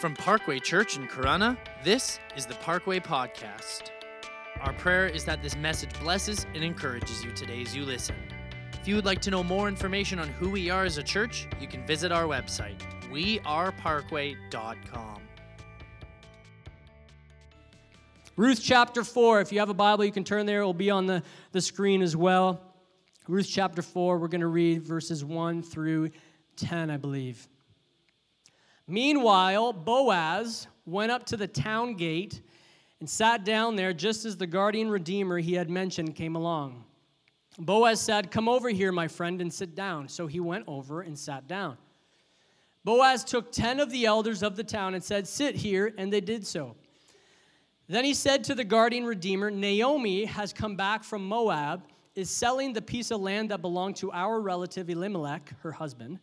From Parkway Church in Corunna, this is the Parkway Podcast. Our prayer is that this message blesses and encourages you today as you listen. If you would like to know more information on who we are as a church, you can visit our website, weareparkway.com. Ruth chapter 4. If you have a Bible, you can turn there. It will be on the, the screen as well. Ruth chapter 4, we're going to read verses 1 through 10, I believe. Meanwhile, Boaz went up to the town gate and sat down there just as the guardian redeemer he had mentioned came along. Boaz said, Come over here, my friend, and sit down. So he went over and sat down. Boaz took ten of the elders of the town and said, Sit here, and they did so. Then he said to the guardian redeemer, Naomi has come back from Moab, is selling the piece of land that belonged to our relative Elimelech, her husband.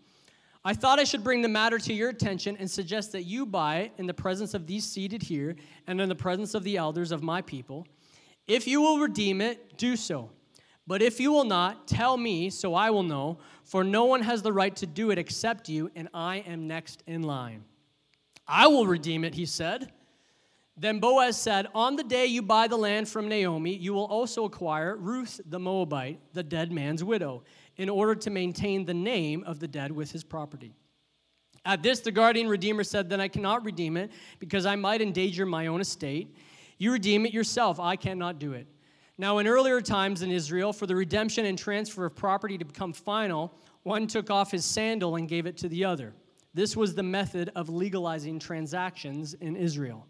I thought I should bring the matter to your attention and suggest that you buy it in the presence of these seated here and in the presence of the elders of my people. If you will redeem it, do so. But if you will not, tell me so I will know, for no one has the right to do it except you, and I am next in line. I will redeem it, he said. Then Boaz said, On the day you buy the land from Naomi, you will also acquire Ruth the Moabite, the dead man's widow in order to maintain the name of the dead with his property. At this, the guardian redeemer said, Then I cannot redeem it because I might endanger my own estate. You redeem it yourself. I cannot do it. Now, in earlier times in Israel, for the redemption and transfer of property to become final, one took off his sandal and gave it to the other. This was the method of legalizing transactions in Israel.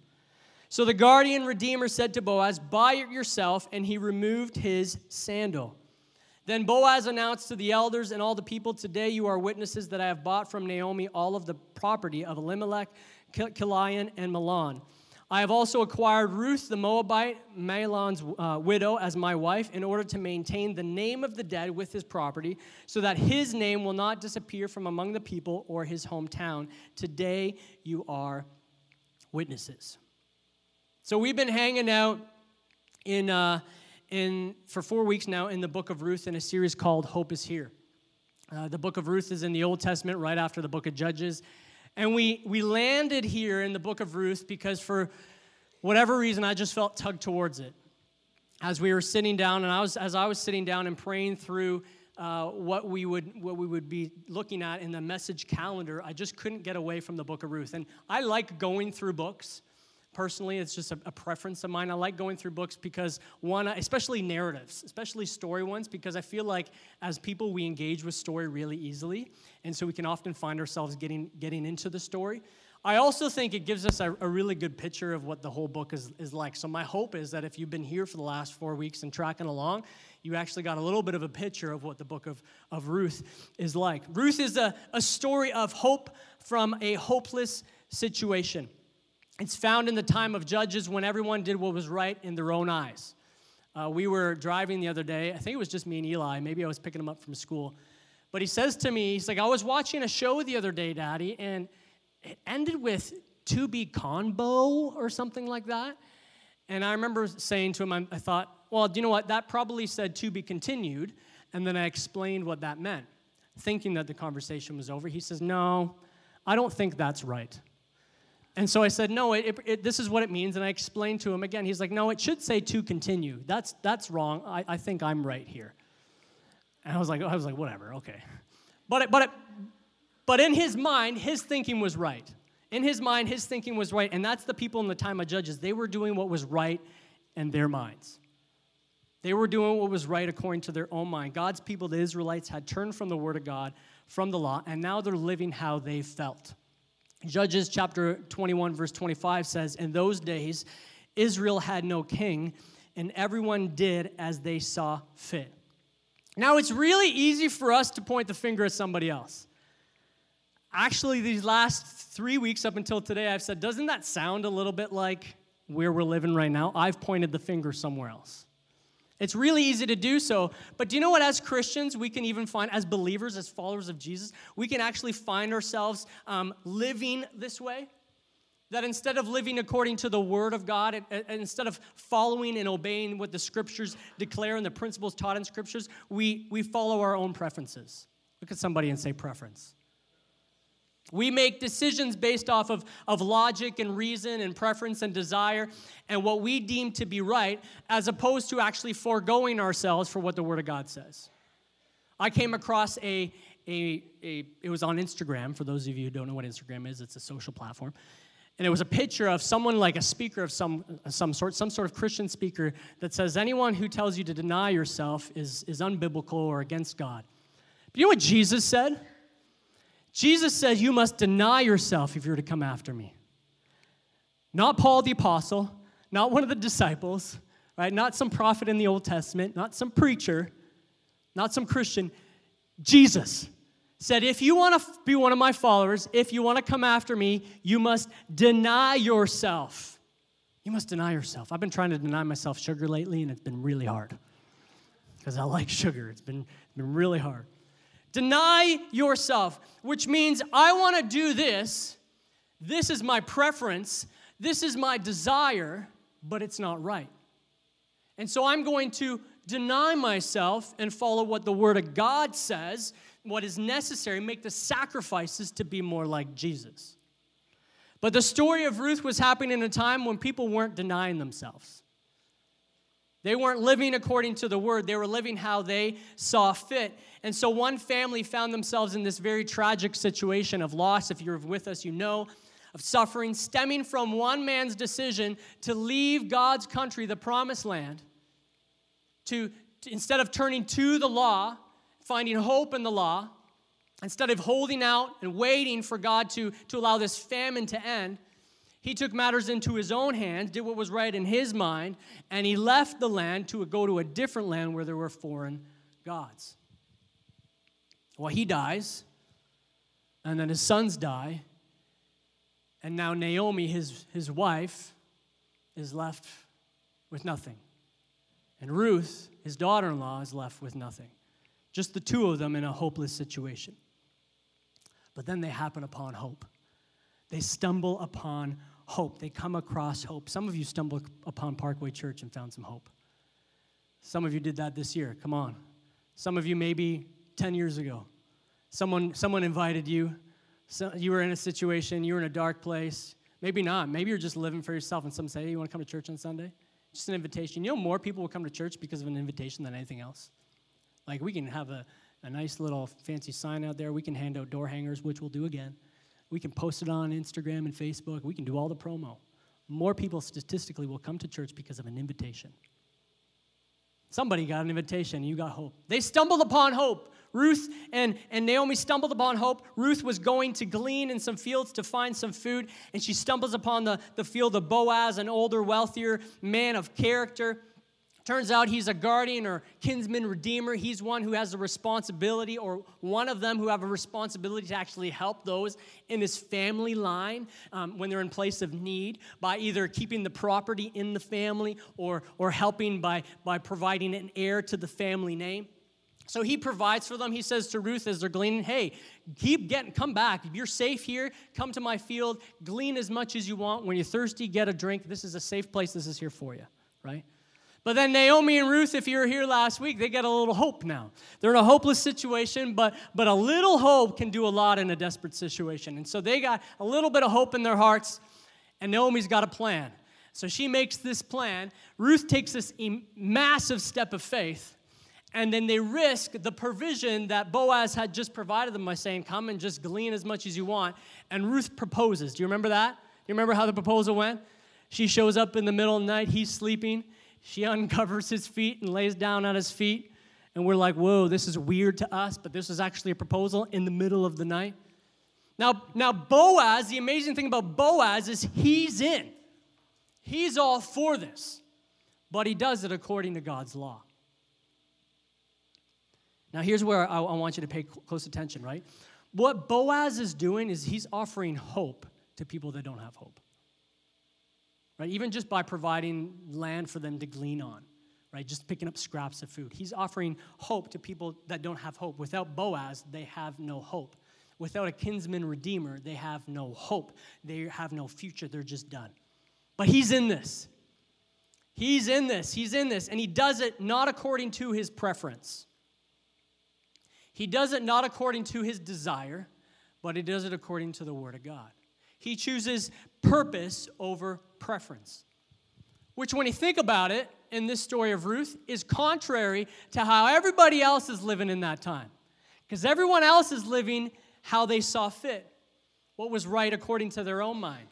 So the guardian redeemer said to Boaz, Buy it yourself, and he removed his sandal. Then Boaz announced to the elders and all the people, Today you are witnesses that I have bought from Naomi all of the property of Elimelech, Chilion, and Mahlon. I have also acquired Ruth the Moabite, Mahlon's uh, widow, as my wife, in order to maintain the name of the dead with his property, so that his name will not disappear from among the people or his hometown. Today you are witnesses. So we've been hanging out in. Uh, in, for four weeks now in the book of Ruth in a series called Hope is Here. Uh, the book of Ruth is in the Old Testament right after the book of Judges. And we, we landed here in the book of Ruth because for whatever reason, I just felt tugged towards it. As we were sitting down, and I was, as I was sitting down and praying through uh, what, we would, what we would be looking at in the message calendar, I just couldn't get away from the book of Ruth. And I like going through books personally it's just a, a, preference of mine. I like going through books because one especially narratives especially story ones because i feel like as people we engage with story really easily and so we can often find ourselves getting getting into the story. I also think it gives us a, a really good picture of what the whole book is, is like. So my hope is that if you've been here for the last four weeks and tracking along you actually got a little bit of a picture of what the book of, of ruth is like. Ruth is a, a story of hope from a hopeless situation it's found in the time of Judges when everyone did what was right in their own eyes. Uh, we were driving the other day. I think it was just me and Eli. Maybe I was picking him up from school. But he says to me, he's like, I was watching a show the other day, Daddy, and it ended with to be conbo or something like that. And I remember saying to him, I, I thought, well, do you know what? That probably said to be continued. And then I explained what that meant, thinking that the conversation was over. He says, No, I don't think that's right. And so I said, no, it, it, this is what it means. And I explained to him again. He's like, no, it should say to continue. That's, that's wrong. I, I think I'm right here. And I was like, I was like, whatever, okay. But, it, but, but in his mind, his thinking was right. In his mind, his thinking was right. And that's the people in the time of Judges. They were doing what was right in their minds. They were doing what was right according to their own mind. God's people, the Israelites, had turned from the Word of God, from the law, and now they're living how they felt. Judges chapter 21, verse 25 says, In those days, Israel had no king, and everyone did as they saw fit. Now, it's really easy for us to point the finger at somebody else. Actually, these last three weeks up until today, I've said, Doesn't that sound a little bit like where we're living right now? I've pointed the finger somewhere else. It's really easy to do so. But do you know what, as Christians, we can even find, as believers, as followers of Jesus, we can actually find ourselves um, living this way? That instead of living according to the Word of God, instead of following and obeying what the Scriptures declare and the principles taught in Scriptures, we, we follow our own preferences. Look at somebody and say preference. We make decisions based off of, of logic and reason and preference and desire and what we deem to be right, as opposed to actually foregoing ourselves for what the Word of God says. I came across a, a, a it was on Instagram, for those of you who don't know what Instagram is, it's a social platform. And it was a picture of someone like a speaker of some, some sort, some sort of Christian speaker that says, anyone who tells you to deny yourself is, is unbiblical or against God. But you know what Jesus said? Jesus said, You must deny yourself if you're to come after me. Not Paul the apostle, not one of the disciples, right? Not some prophet in the Old Testament, not some preacher, not some Christian. Jesus said, If you want to be one of my followers, if you want to come after me, you must deny yourself. You must deny yourself. I've been trying to deny myself sugar lately, and it's been really hard because I like sugar. It's been, been really hard. Deny yourself, which means I want to do this. This is my preference. This is my desire, but it's not right. And so I'm going to deny myself and follow what the Word of God says, what is necessary, make the sacrifices to be more like Jesus. But the story of Ruth was happening in a time when people weren't denying themselves. They weren't living according to the word, they were living how they saw fit. And so one family found themselves in this very tragic situation of loss. If you're with us, you know, of suffering stemming from one man's decision to leave God's country, the promised land, to, to instead of turning to the law, finding hope in the law, instead of holding out and waiting for God to, to allow this famine to end, he took matters into his own hands, did what was right in his mind, and he left the land to go to a different land where there were foreign gods. Well, he dies, and then his sons die, and now Naomi, his, his wife, is left with nothing. And Ruth, his daughter in law, is left with nothing. Just the two of them in a hopeless situation. But then they happen upon hope. They stumble upon hope. They come across hope. Some of you stumbled upon Parkway Church and found some hope. Some of you did that this year. Come on. Some of you maybe 10 years ago. Someone, someone invited you. So you were in a situation, you were in a dark place. Maybe not. Maybe you're just living for yourself and some say, hey, you want to come to church on Sunday? Just an invitation. You know, more people will come to church because of an invitation than anything else. Like, we can have a, a nice little fancy sign out there. We can hand out door hangers, which we'll do again. We can post it on Instagram and Facebook. We can do all the promo. More people statistically will come to church because of an invitation. Somebody got an invitation, you got hope. They stumbled upon hope. Ruth and, and Naomi stumbled upon hope. Ruth was going to glean in some fields to find some food, and she stumbles upon the, the field of Boaz, an older, wealthier man of character. Turns out he's a guardian or kinsman redeemer. He's one who has a responsibility, or one of them who have a responsibility to actually help those in his family line um, when they're in place of need by either keeping the property in the family or, or helping by, by providing an heir to the family name. So he provides for them. He says to Ruth as they're gleaning, Hey, keep getting, come back. If you're safe here, come to my field, glean as much as you want. When you're thirsty, get a drink. This is a safe place. This is here for you, right? But then Naomi and Ruth, if you were here last week, they get a little hope now. They're in a hopeless situation, but, but a little hope can do a lot in a desperate situation. And so they got a little bit of hope in their hearts, and Naomi's got a plan. So she makes this plan. Ruth takes this massive step of faith, and then they risk the provision that Boaz had just provided them by saying, Come and just glean as much as you want. And Ruth proposes. Do you remember that? Do you remember how the proposal went? She shows up in the middle of the night, he's sleeping. She uncovers his feet and lays down at his feet. And we're like, whoa, this is weird to us, but this is actually a proposal in the middle of the night. Now, now Boaz, the amazing thing about Boaz is he's in. He's all for this, but he does it according to God's law. Now, here's where I, I want you to pay close attention, right? What Boaz is doing is he's offering hope to people that don't have hope right? Even just by providing land for them to glean on, right? Just picking up scraps of food. He's offering hope to people that don't have hope. Without Boaz, they have no hope. Without a kinsman redeemer, they have no hope. They have no future. They're just done. But he's in this. He's in this. He's in this. And he does it not according to his preference. He does it not according to his desire, but he does it according to the Word of God. He chooses purpose over preference, which, when you think about it in this story of Ruth, is contrary to how everybody else is living in that time. Because everyone else is living how they saw fit, what was right according to their own mind.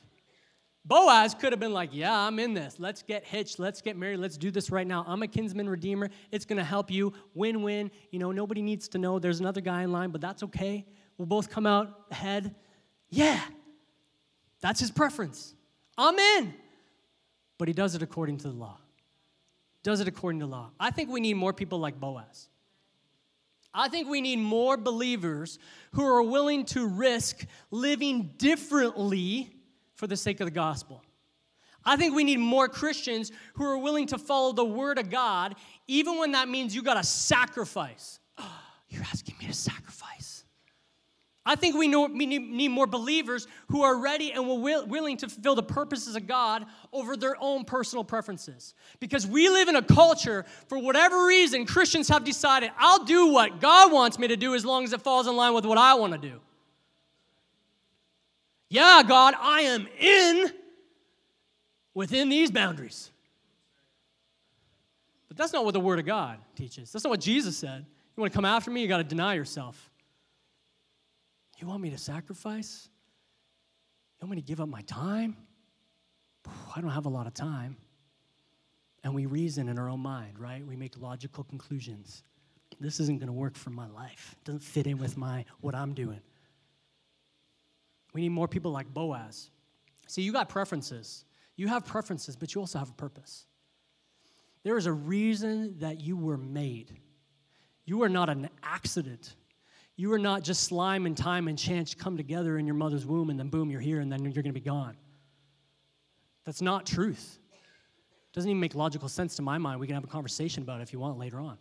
Boaz could have been like, Yeah, I'm in this. Let's get hitched. Let's get married. Let's do this right now. I'm a kinsman redeemer. It's going to help you. Win win. You know, nobody needs to know there's another guy in line, but that's okay. We'll both come out ahead. Yeah, that's his preference. I'm in. But he does it according to the law. Does it according to law. I think we need more people like Boaz. I think we need more believers who are willing to risk living differently for the sake of the gospel. I think we need more Christians who are willing to follow the word of God, even when that means you got to sacrifice. Oh, you're asking me to sacrifice. I think we, need more believers who are ready and will, willing to fulfill the purposes of God over their own personal preferences. Because we live in a culture, for whatever reason, Christians have decided, I'll do what God wants me to do as long as it falls in line with what I want to do. Yeah, God, I am in within these boundaries. But that's not what the Word of God teaches. That's not what Jesus said. You want to come after me, you got to deny yourself. You want me to sacrifice? You want me to give up my time? I don't have a lot of time. And we reason in our own mind, right? We make logical conclusions. This isn't going to work for my life. It doesn't fit in with my what I'm doing. We need more people like Boaz. See, you got preferences. You have preferences, but you also have a purpose. There is a reason that you were made. You are not an accident. You are not just slime and time and chance come together in your mother's womb and then boom, you're here and then you're going to be gone. That's not truth. It Doesn't even make logical sense to my mind. We can have a conversation about it if you want later on.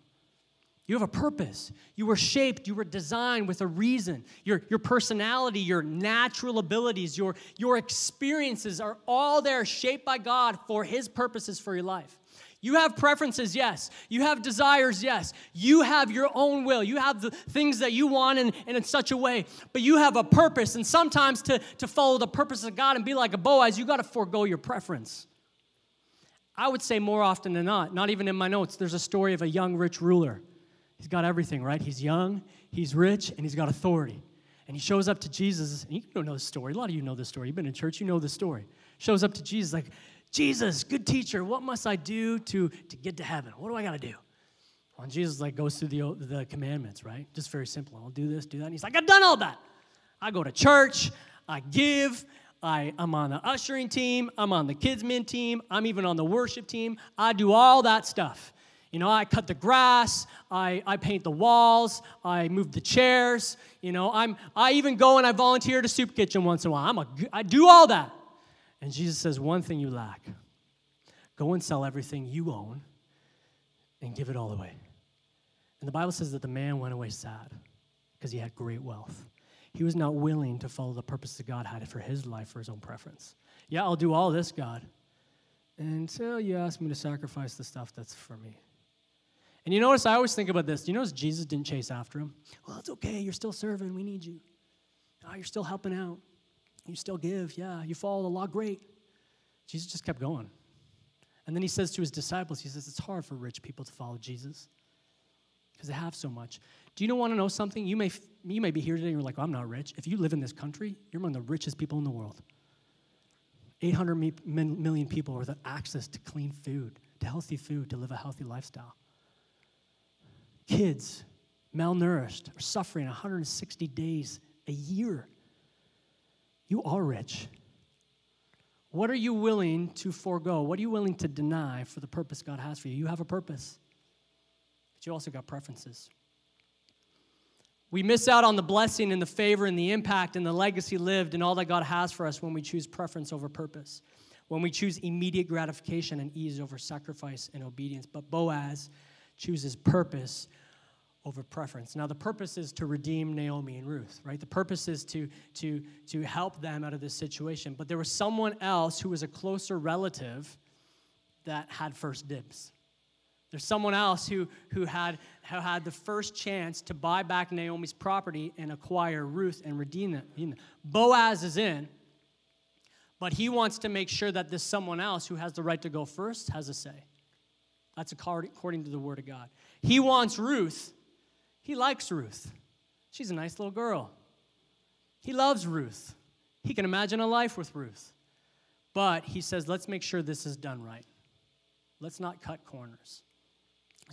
You have a purpose. You were shaped, you were designed with a reason. Your, your personality, your natural abilities, your, your experiences are all there, shaped by God for His purposes for your life. You have preferences, yes. You have desires, yes. You have your own will. You have the things that you want and, in such a way. But you have a purpose. And sometimes to, to follow the purpose of God and be like a Boaz, you got to forego your preference. I would say more often than not, not even in my notes, there's a story of a young rich ruler. He's got everything, right? He's young, he's rich, and he's got authority. And he shows up to Jesus, and you don't know the story. A lot of you know the story. You've been in church, you know the story. Shows up to Jesus like, Jesus, good teacher, what must I do to, to get to heaven? What do I got to do? Well, and Jesus like goes through the, the commandments, right? Just very simple. I'll do this, do that. And he's like, I've done all that. I go to church, I give, I, I'm on the ushering team, I'm on the kids' min team, I'm even on the worship team. I do all that stuff. You know, I cut the grass, I, I paint the walls, I move the chairs. You know, I'm, I even go and I volunteer a soup kitchen once in a while. I'm a, I do all that. And Jesus says, one thing you lack go and sell everything you own and give it all away. And the Bible says that the man went away sad because he had great wealth. He was not willing to follow the purpose that God had for his life for his own preference. Yeah, I'll do all this, God, until you ask me to sacrifice the stuff that's for me. And you notice I always think about this. Do you notice Jesus didn't chase after him? Well, it's okay. You're still serving. We need you. Oh, you're still helping out. You still give. Yeah, you follow the law. Great. Jesus just kept going. And then he says to his disciples, he says, it's hard for rich people to follow Jesus because they have so much. Do you want to know something? You may, you may be here today and you're like, well, I'm not rich. If you live in this country, you're among the richest people in the world. 800 million people with access to clean food, to healthy food, to live a healthy lifestyle kids malnourished are suffering 160 days a year. You are rich. What are you willing to forego? What are you willing to deny for the purpose God has for you? You have a purpose, but you also got preferences. We miss out on the blessing and the favor and the impact and the legacy lived and all that God has for us when we choose preference over purpose, when we choose immediate gratification and ease over sacrifice and obedience. But Boaz chooses purpose over preference. Now, the purpose is to redeem Naomi and Ruth, right? The purpose is to, to, to help them out of this situation. But there was someone else who was a closer relative that had first dibs. There's someone else who, who, had, who had the first chance to buy back Naomi's property and acquire Ruth and redeem it. Boaz is in, but he wants to make sure that this someone else who has the right to go first has a say. That's according to the Word of God. He wants Ruth. He likes Ruth. She's a nice little girl. He loves Ruth. He can imagine a life with Ruth. But he says, let's make sure this is done right. Let's not cut corners.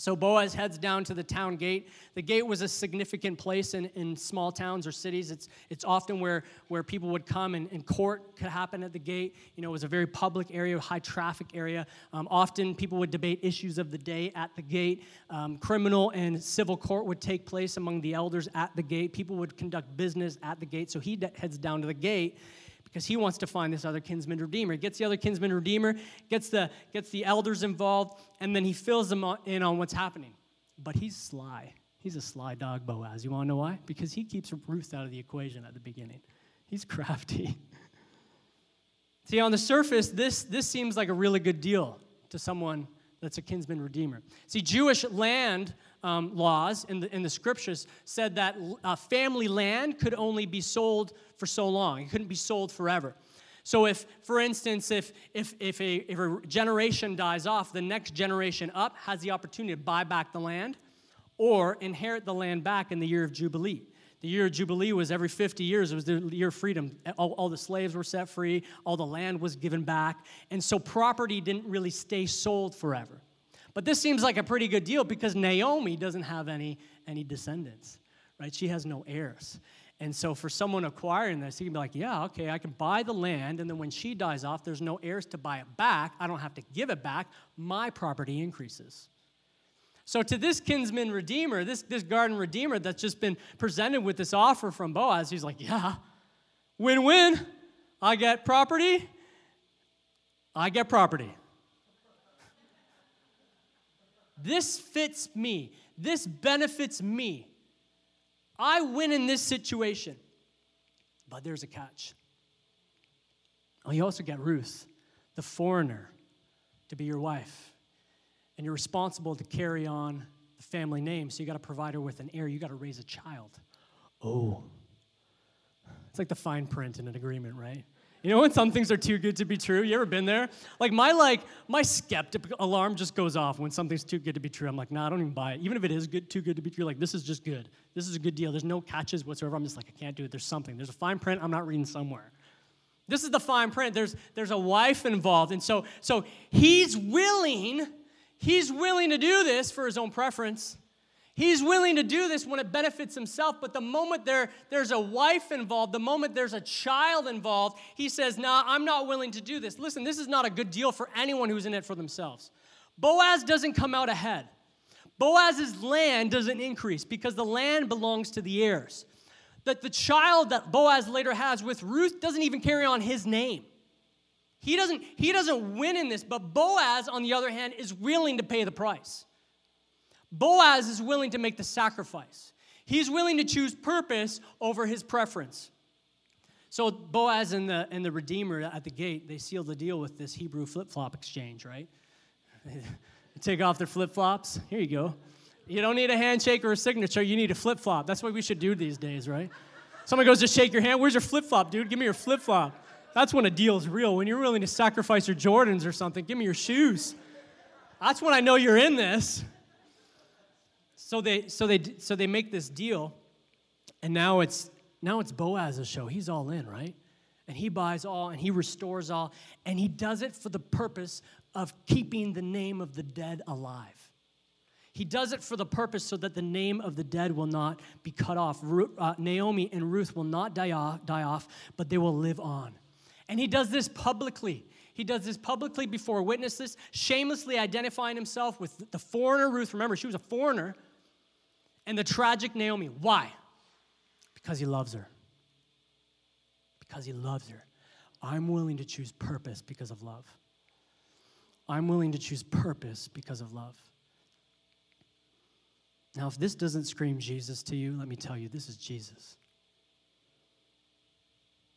So Boaz heads down to the town gate. The gate was a significant place in, in small towns or cities. It's, it's often where, where people would come and, and court could happen at the gate. You know, it was a very public area, high traffic area. Um, often people would debate issues of the day at the gate. Um, criminal and civil court would take place among the elders at the gate. People would conduct business at the gate. So he heads down to the gate because he wants to find this other kinsman redeemer. He gets the other kinsman redeemer, gets the, gets the elders involved, and then he fills them in on what's happening. But he's sly. He's a sly dog, Boaz. You want to know why? Because he keeps Ruth out of the equation at the beginning. He's crafty. See, on the surface, this, this seems like a really good deal to someone that's a kinsman redeemer. See, Jewish land um, laws in the, in the scriptures said that uh, family land could only be sold for so long, it couldn't be sold forever. So, if, for instance, if, if, if, a, if a generation dies off, the next generation up has the opportunity to buy back the land or inherit the land back in the year of Jubilee. The year of Jubilee was every 50 years. It was the year of freedom. All, all, the slaves were set free, all the land was given back. And so property didn't really stay sold forever. But this seems like a pretty good deal because Naomi doesn't have any, any descendants, right? She has no heirs. And so for someone acquiring this, he can be like, yeah, okay, I can buy the land, and then when she dies off, there's no heirs to buy it back. I don't have to give it back. My property increases. So to this kinsman redeemer, this, this guardian redeemer that's just been presented with this offer from Boaz, he's like, yeah, win-win. I get property, I get property. This fits me. This benefits me. I win in this situation. But there's a catch. Oh, you also get Ruth, the foreigner, to be your wife. And you're responsible to carry on the family name, so you got to provide her with an heir. You got to raise a child. Oh. It's like the fine print in an agreement, right? You know when some things are too good to be true? You ever been there? Like my like my skeptic alarm just goes off when something's too good to be true. I'm like, nah, I don't even buy it. Even if it is good, too good to be true, like this is just good. This is a good deal. There's no catches whatsoever. I'm just like, I can't do it. There's something. There's a fine print I'm not reading somewhere. This is the fine print. There's there's a wife involved. And so so he's willing, he's willing to do this for his own preference. He's willing to do this when it benefits himself, but the moment there, there's a wife involved, the moment there's a child involved, he says, Nah, I'm not willing to do this. Listen, this is not a good deal for anyone who's in it for themselves. Boaz doesn't come out ahead. Boaz's land doesn't increase because the land belongs to the heirs. That the child that Boaz later has with Ruth doesn't even carry on his name. He doesn't, he doesn't win in this, but Boaz, on the other hand, is willing to pay the price. Boaz is willing to make the sacrifice. He's willing to choose purpose over his preference. So Boaz and the, and the Redeemer at the gate, they seal the deal with this Hebrew flip-flop exchange, right? take off their flip-flops. Here you go. You don't need a handshake or a signature, you need a flip-flop. That's what we should do these days, right? Someone goes to shake your hand. Where's your flip-flop, dude? Give me your flip-flop. That's when a deal is real. When you're willing to sacrifice your Jordans or something, give me your shoes. That's when I know you're in this. So they, so they, so they make this deal, and now it's, now it's Boaz's show. He's all in, right? And he buys all, and he restores all, and he does it for the purpose of keeping the name of the dead alive. He does it for the purpose so that the name of the dead will not be cut off. Uh, Naomi and Ruth will not die off, die off, but they will live on. And he does this publicly. He does this publicly before witnesses, shamelessly identifying himself with the foreigner Ruth. Remember, she was a foreigner and the tragic Naomi. Why? Because he loves her. Because he loves her. I'm willing to choose purpose because of love. I'm willing to choose purpose because of love. Now, if this doesn't scream Jesus to you, let me tell you, this is Jesus.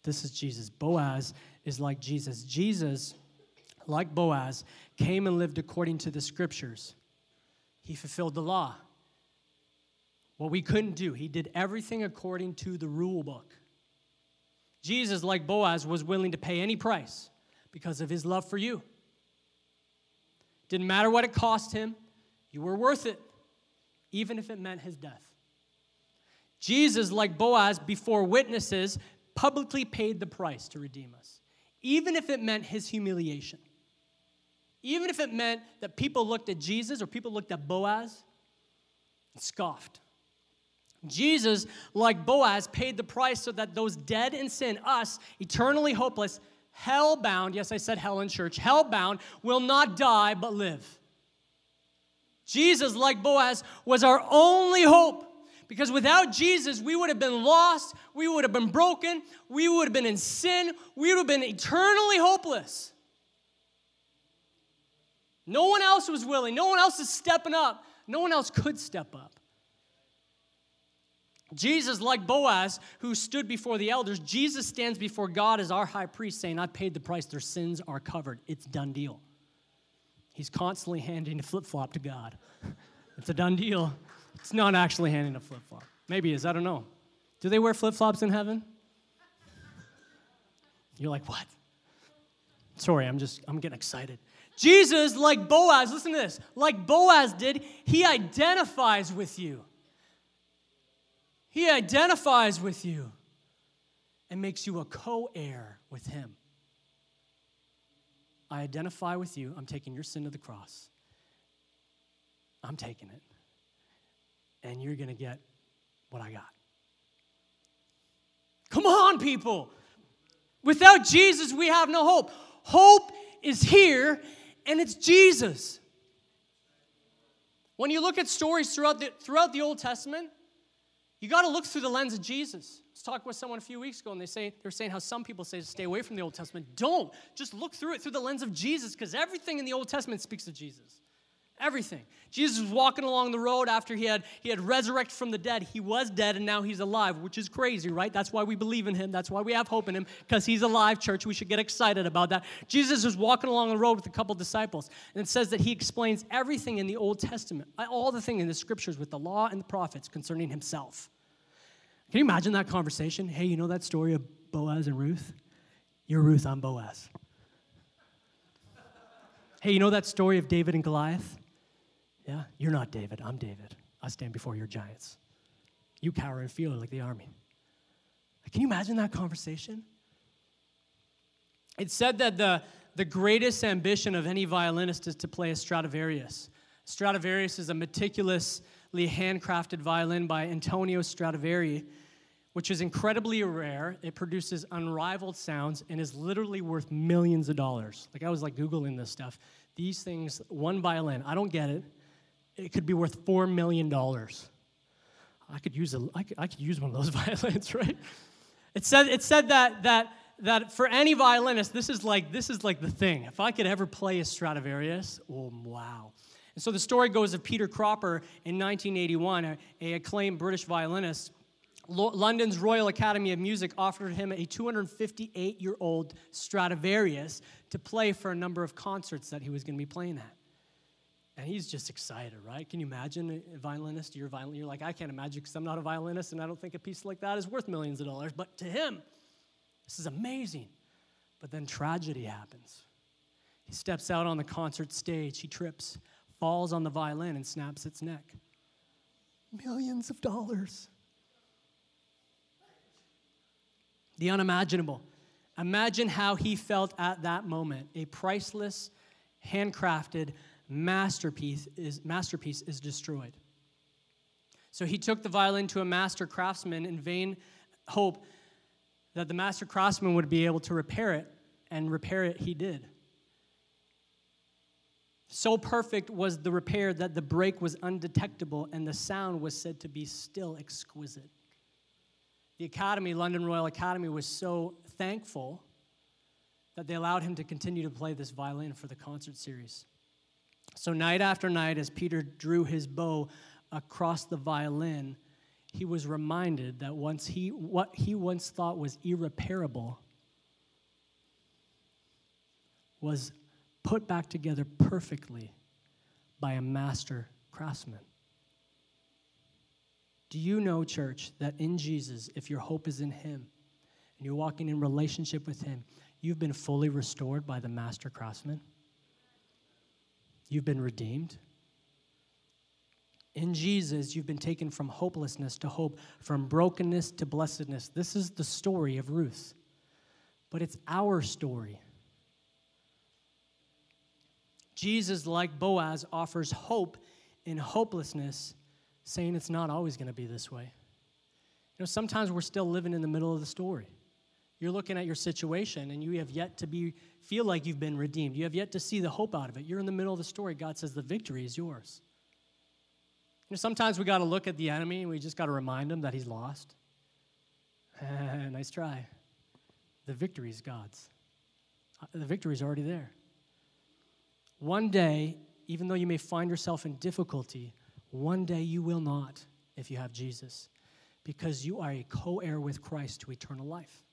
This is Jesus. Boaz is like Jesus. Jesus, like Boaz, came and lived according to the scriptures he fulfilled the law. What we couldn't do, he did everything according to the rule book. Jesus, like Boaz, was willing to pay any price because of his love for you. Didn't matter what it cost him, you were worth it, even if it meant his death. Jesus, like Boaz, before witnesses, publicly paid the price to redeem us, even if it meant his humiliation. Even if it meant that people looked at Jesus or people looked at Boaz and scoffed. Jesus, like Boaz, paid the price so that those dead in sin, us, eternally hopeless, hell bound, yes, I said hell in church, hell bound, will not die but live. Jesus, like Boaz, was our only hope. Because without Jesus, we would have been lost, we would have been broken, we would have been in sin, we would have been eternally hopeless. No one else was willing, no one else is stepping up, no one else could step up. Jesus, like Boaz, who stood before the elders, Jesus stands before God as our high priest, saying, I paid the price, their sins are covered. It's done deal. He's constantly handing a flip flop to God. It's a done deal. It's not actually handing a flip flop. Maybe it is, I don't know. Do they wear flip flops in heaven? You're like, what? Sorry, I'm just, I'm getting excited. Jesus, like Boaz, listen to this, like Boaz did, he identifies with you. He identifies with you and makes you a co heir with him. I identify with you. I'm taking your sin to the cross. I'm taking it. And you're going to get what I got. Come on, people. Without Jesus, we have no hope. Hope is here, and it's Jesus. When you look at stories throughout the, throughout the Old Testament, you got to look through the lens of Jesus. I was talking with someone a few weeks ago, and they say they're saying how some people say to stay away from the Old Testament. Don't. Just look through it through the lens of Jesus, because everything in the Old Testament speaks of Jesus. Everything. Jesus was walking along the road after he had he had resurrected from the dead. He was dead and now he's alive, which is crazy, right? That's why we believe in him. That's why we have hope in him because he's alive, church. We should get excited about that. Jesus was walking along the road with a couple disciples, and it says that he explains everything in the Old Testament, uh, all the thing in the scriptures with the law and the prophets concerning himself. Can you imagine that conversation? Hey, you know that story of Boaz and Ruth? You're Ruth, I'm Boaz. Hey, you know that story of David and Goliath? Yeah, you're not David. I'm David. I stand before your giants. You cower and feel like the army. Can you imagine that conversation? It's said that the, the greatest ambition of any violinist is to play a Stradivarius. Stradivarius is a meticulously handcrafted violin by Antonio Stradivari, which is incredibly rare. It produces unrivaled sounds and is literally worth millions of dollars. Like I was like Googling this stuff. These things, one violin, I don't get it it could be worth $4 million. I could use, a, I could, I could use one of those violins, right? It said, it said that, that, that for any violinist, this is, like, this is like the thing. If I could ever play a Stradivarius, oh, wow. And so the story goes of Peter Cropper in 1981, a, a acclaimed British violinist. London's Royal Academy of Music offered him a 258 year old Stradivarius to play for a number of concerts that he was going to be playing at. And he's just excited, right? Can you imagine a violinist? You're a violinist. You're like, I can't imagine because I'm not a violinist and I don't think a piece like that is worth millions of dollars. But to him, this is amazing. But then tragedy happens. He steps out on the concert stage, he trips, falls on the violin, and snaps its neck. Millions of dollars. The unimaginable. Imagine how he felt at that moment a priceless, handcrafted, masterpiece is, masterpiece is destroyed. So he took the violin to a master craftsman in vain hope that the master craftsman would be able to repair it, and repair it he did. So perfect was the repair that the break was undetectable and the sound was said to be still exquisite. The Academy, London Royal Academy, was so thankful that they allowed him to continue to play this violin for the concert series. So, night after night, as Peter drew his bow across the violin, he was reminded that once he, what he once thought was irreparable was put back together perfectly by a master craftsman. Do you know, church, that in Jesus, if your hope is in Him and you're walking in relationship with Him, you've been fully restored by the master craftsman? You've been redeemed. In Jesus, you've been taken from hopelessness to hope, from brokenness to blessedness. This is the story of Ruth, but it's our story. Jesus, like Boaz, offers hope in hopelessness, saying it's not always going to be this way. You know, sometimes we're still living in the middle of the story. You're looking at your situation and you have yet to be feel like you've been redeemed. You have yet to see the hope out of it. You're in the middle of the story. God says the victory is yours. You know, sometimes we got to look at the enemy and we just got to remind him that he's lost. nice try. The victory is God's. Uh, the victory is already there. One day, even though you may find yourself in difficulty, one day you will not if you have Jesus, because you are a co heir with Christ to eternal life,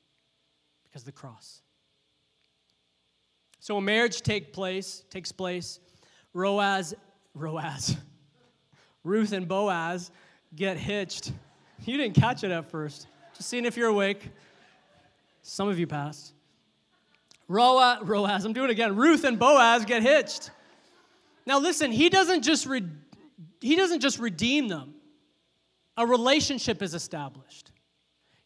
because of the cross. So a marriage take place, takes place. Roaz, Roaz, Ruth and Boaz get hitched. You didn't catch it at first. Just seeing if you're awake. Some of you passed. Roa, Roaz, I'm doing it again. Ruth and Boaz get hitched. Now listen, he doesn't just re- he doesn't just redeem them. A relationship is established.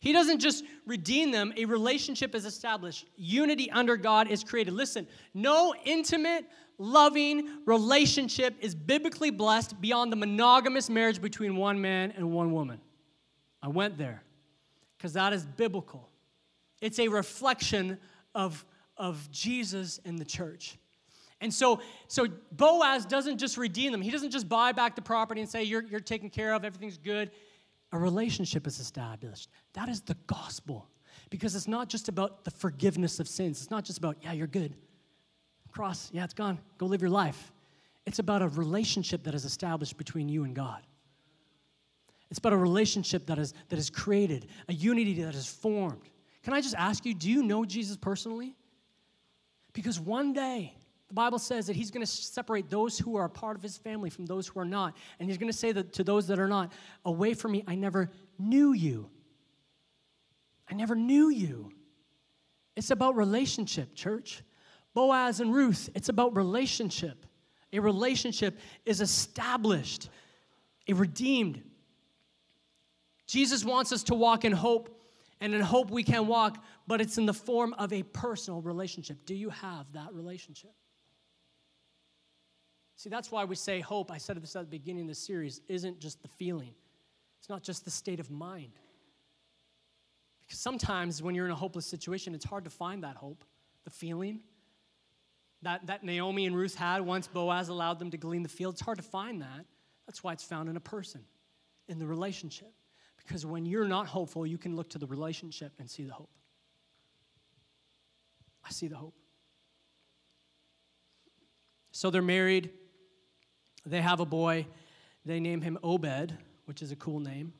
He doesn't just redeem them, a relationship is established. Unity under God is created. Listen, no intimate, loving relationship is biblically blessed beyond the monogamous marriage between one man and one woman. I went there because that is biblical. It's a reflection of of Jesus and the church. And so, so Boaz doesn't just redeem them. He doesn't just buy back the property and say, you're, you're taken care of, everything's good. A relationship is established. That is the gospel. Because it's not just about the forgiveness of sins. It's not just about, yeah, you're good. Cross, yeah, it's gone. Go live your life. It's about a relationship that is established between you and God. It's about a relationship that is, that is created, a unity that is formed. Can I just ask you, do you know Jesus personally? Because one day, the Bible says that he's going to separate those who are a part of his family from those who are not. And he's going to say that to those that are not, Away from me, I never knew you. I never knew you. It's about relationship, church. Boaz and Ruth, it's about relationship. A relationship is established, a redeemed. Jesus wants us to walk in hope and in hope we can walk, but it's in the form of a personal relationship. Do you have that relationship? See, that's why we say hope. I said this at the beginning of the series isn't just the feeling, it's not just the state of mind. Because sometimes when you're in a hopeless situation, it's hard to find that hope, the feeling that, that Naomi and Ruth had once Boaz allowed them to glean the field. It's hard to find that. That's why it's found in a person, in the relationship. Because when you're not hopeful, you can look to the relationship and see the hope. I see the hope. So they're married. They have a boy. They name him Obed, which is a cool name.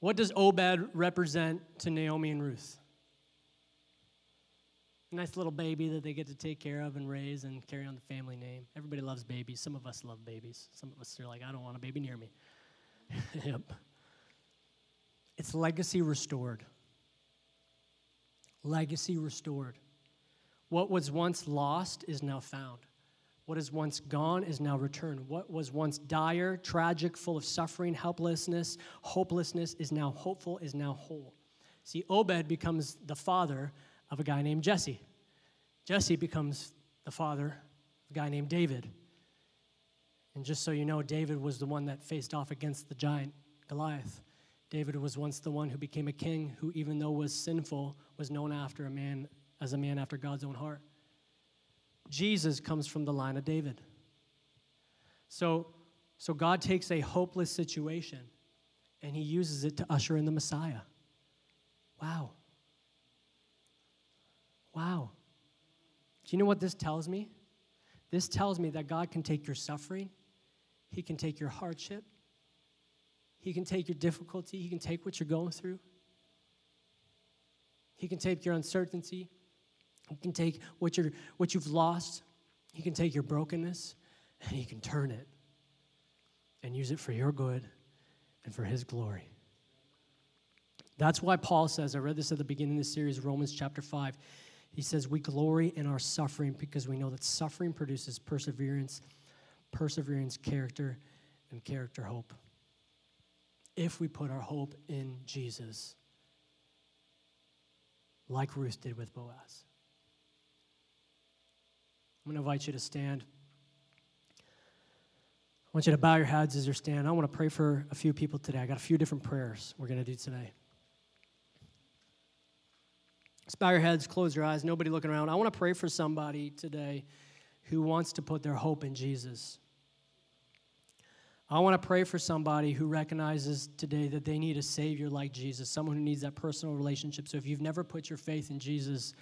What does Obed represent to Naomi and Ruth? Nice little baby that they get to take care of and raise and carry on the family name. Everybody loves babies. Some of us love babies. Some of us are like, I don't want a baby near me. yep. It's legacy restored. Legacy restored. What was once lost is now found. What is once gone is now returned. What was once dire, tragic, full of suffering, helplessness, hopelessness is now hopeful, is now whole. See, Obed becomes the father of a guy named Jesse. Jesse becomes the father of a guy named David. And just so you know, David was the one that faced off against the giant Goliath. David was once the one who became a king who, even though was sinful, was known after a man as a man after God's own heart. Jesus comes from the line of David. So, so God takes a hopeless situation and he uses it to usher in the Messiah. Wow. Wow. Do you know what this tells me? This tells me that God can take your suffering, He can take your hardship, he can take your difficulty, He can take what you're going through. He can take your uncertainty. He can take what, you're, what you've lost. He can take your brokenness and He can turn it and use it for your good and for His glory. That's why Paul says, I read this at the beginning of the series, Romans chapter 5. He says, We glory in our suffering because we know that suffering produces perseverance, perseverance, character, and character, hope. If we put our hope in Jesus, like Ruth did with Boaz. I'm going to invite you to stand. I want you to bow your heads as you're standing. I want to pray for a few people today. I got a few different prayers we're going to do today. Just bow your heads, close your eyes, nobody looking around. I want to pray for somebody today who wants to put their hope in Jesus. I want to pray for somebody who recognizes today that they need a Savior like Jesus, someone who needs that personal relationship. So if you've never put your faith in Jesus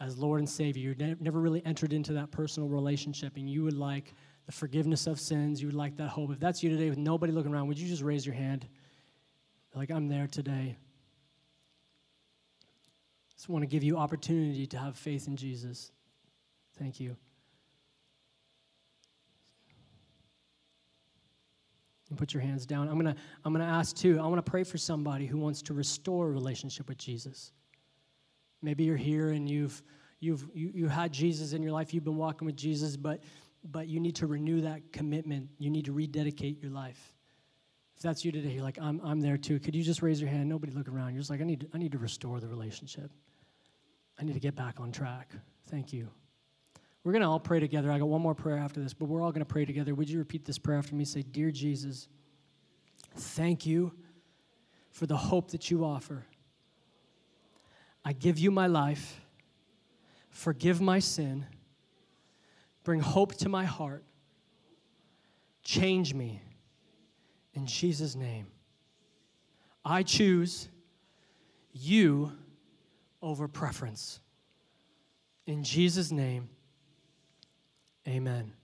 as Lord and Savior, you've never really entered into that personal relationship, and you would like the forgiveness of sins, you would like that hope. If that's you today with nobody looking around, would you just raise your hand? Like, I'm there today. Just want to give you opportunity to have faith in Jesus. Thank you. And put your hands down. I'm gonna I'm gonna ask too. I want to pray for somebody who wants to restore a relationship with Jesus. Maybe you're here and you've you've you, you had Jesus in your life. You've been walking with Jesus, but but you need to renew that commitment. You need to rededicate your life. If that's you today, you're like, I'm, I'm there too. Could you just raise your hand? Nobody look around. You're just like, I need, I need to restore the relationship. I need to get back on track. Thank you. We're going to all pray together. I got one more prayer after this, but we're all going to pray together. Would you repeat this prayer after me? Say, Dear Jesus, thank you for the hope that you offer. I give you my life. Forgive my sin. Bring hope to my heart. Change me. In Jesus' name. I choose you over preference. In Jesus' name, amen.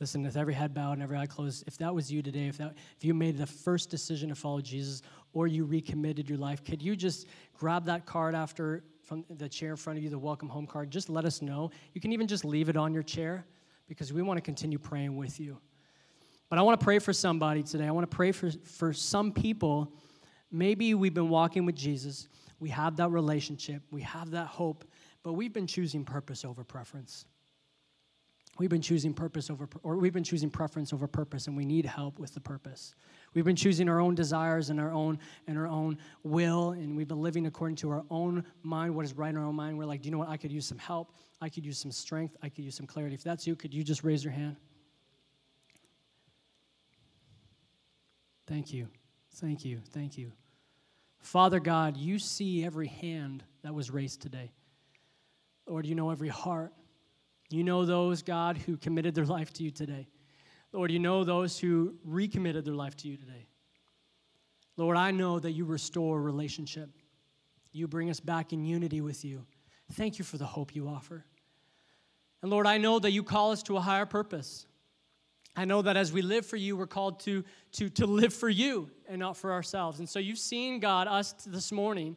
Listen, with every head bowed and every eye closed, if that was you today, if, that, if you made the first decision to follow Jesus or you recommitted your life, could you just grab that card after from the chair in front of you, the welcome home card? Just let us know. You can even just leave it on your chair because we want to continue praying with you. But I want to pray for somebody today. I want to pray for, for some people. Maybe we've been walking with Jesus we have that relationship, we have that hope, but we've been choosing purpose over preference. We've been choosing purpose over, or we've been choosing preference over purpose, and we need help with the purpose. We've been choosing our own desires and our own and our own will, and we've been living according to our own mind, what is right in our own mind. We're like, do you know what? I could use some help. I could use some strength. I could use some clarity. If that's you, could you just raise your hand? Thank you. Thank you. Thank you. Father God, you see every hand that was raised today. Lord, you know every heart. You know those, God, who committed their life to you today. Lord, you know those who recommitted their life to you today. Lord, I know that you restore relationship. You bring us back in unity with you. Thank you for the hope you offer. And Lord, I know that you call us to a higher purpose. I know that as we live for you, we're called to, to, to live for you and not for ourselves. And so you've seen, God, us this morning,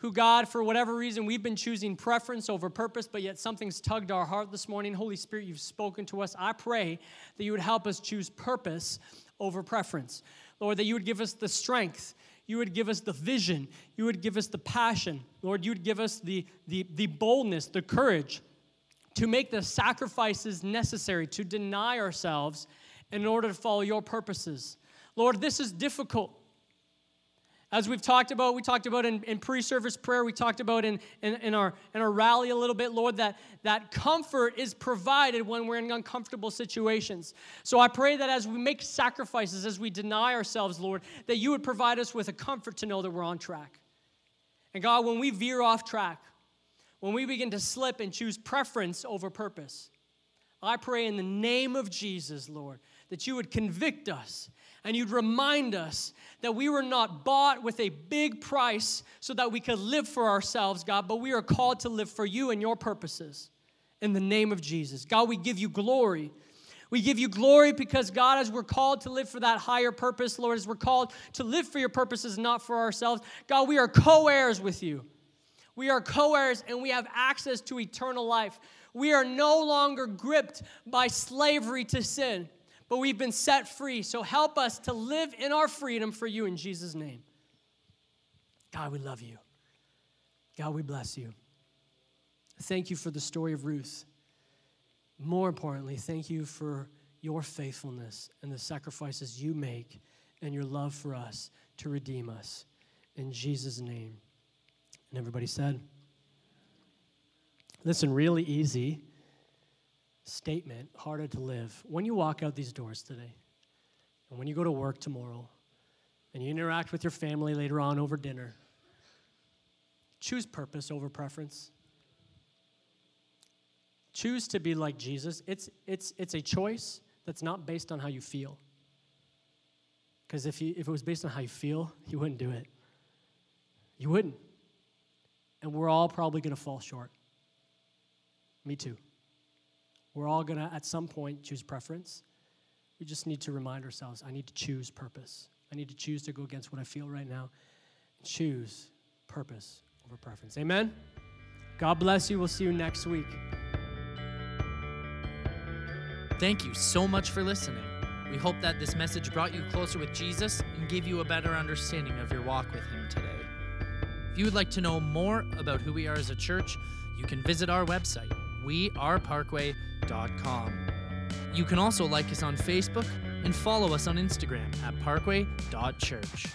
who, God, for whatever reason, we've been choosing preference over purpose, but yet something's tugged our heart this morning. Holy Spirit, you've spoken to us. I pray that you would help us choose purpose over preference. Lord, that you would give us the strength. You would give us the vision. You would give us the passion. Lord, you would give us the, the, the boldness, the courage to make the sacrifices necessary to deny ourselves in order to follow your purposes. Lord, this is difficult. As we've talked about, we talked about in, in pre-service prayer, we talked about in, in, in, our, in our rally a little bit, Lord, that, that comfort is provided when we're in uncomfortable situations. So I pray that as we make sacrifices, as we deny ourselves, Lord, that you would provide us with a comfort to know that we're on track. And God, when we veer off track, when we begin to slip and choose preference over purpose. I pray in the name of Jesus, Lord, that you would convict us and you'd remind us that we were not bought with a big price so that we could live for ourselves, God, but we are called to live for you and your purposes in the name of Jesus. God, we give you glory. We give you glory because, God, as we're called to live for that higher purpose, Lord, as we're called to live for your purposes, not for ourselves, God, we are co heirs with you. We are co heirs and we have access to eternal life. We are no longer gripped by slavery to sin, but we've been set free. So help us to live in our freedom for you in Jesus' name. God, we love you. God, we bless you. Thank you for the story of Ruth. More importantly, thank you for your faithfulness and the sacrifices you make and your love for us to redeem us. In Jesus' name. And everybody said, Listen, really easy statement, harder to live. When you walk out these doors today, and when you go to work tomorrow, and you interact with your family later on over dinner, choose purpose over preference. Choose to be like Jesus. It's, it's, it's a choice that's not based on how you feel. Because if, if it was based on how you feel, you wouldn't do it. You wouldn't. And we're all probably going to fall short. Me too. We're all going to, at some point, choose preference. We just need to remind ourselves I need to choose purpose. I need to choose to go against what I feel right now choose purpose over preference. Amen? God bless you. We'll see you next week. Thank you so much for listening. We hope that this message brought you closer with Jesus and gave you a better understanding of your walk with Him today. If you would like to know more about who we are as a church, you can visit our website, weareparkway.com. You can also like us on Facebook and follow us on Instagram at parkway.church.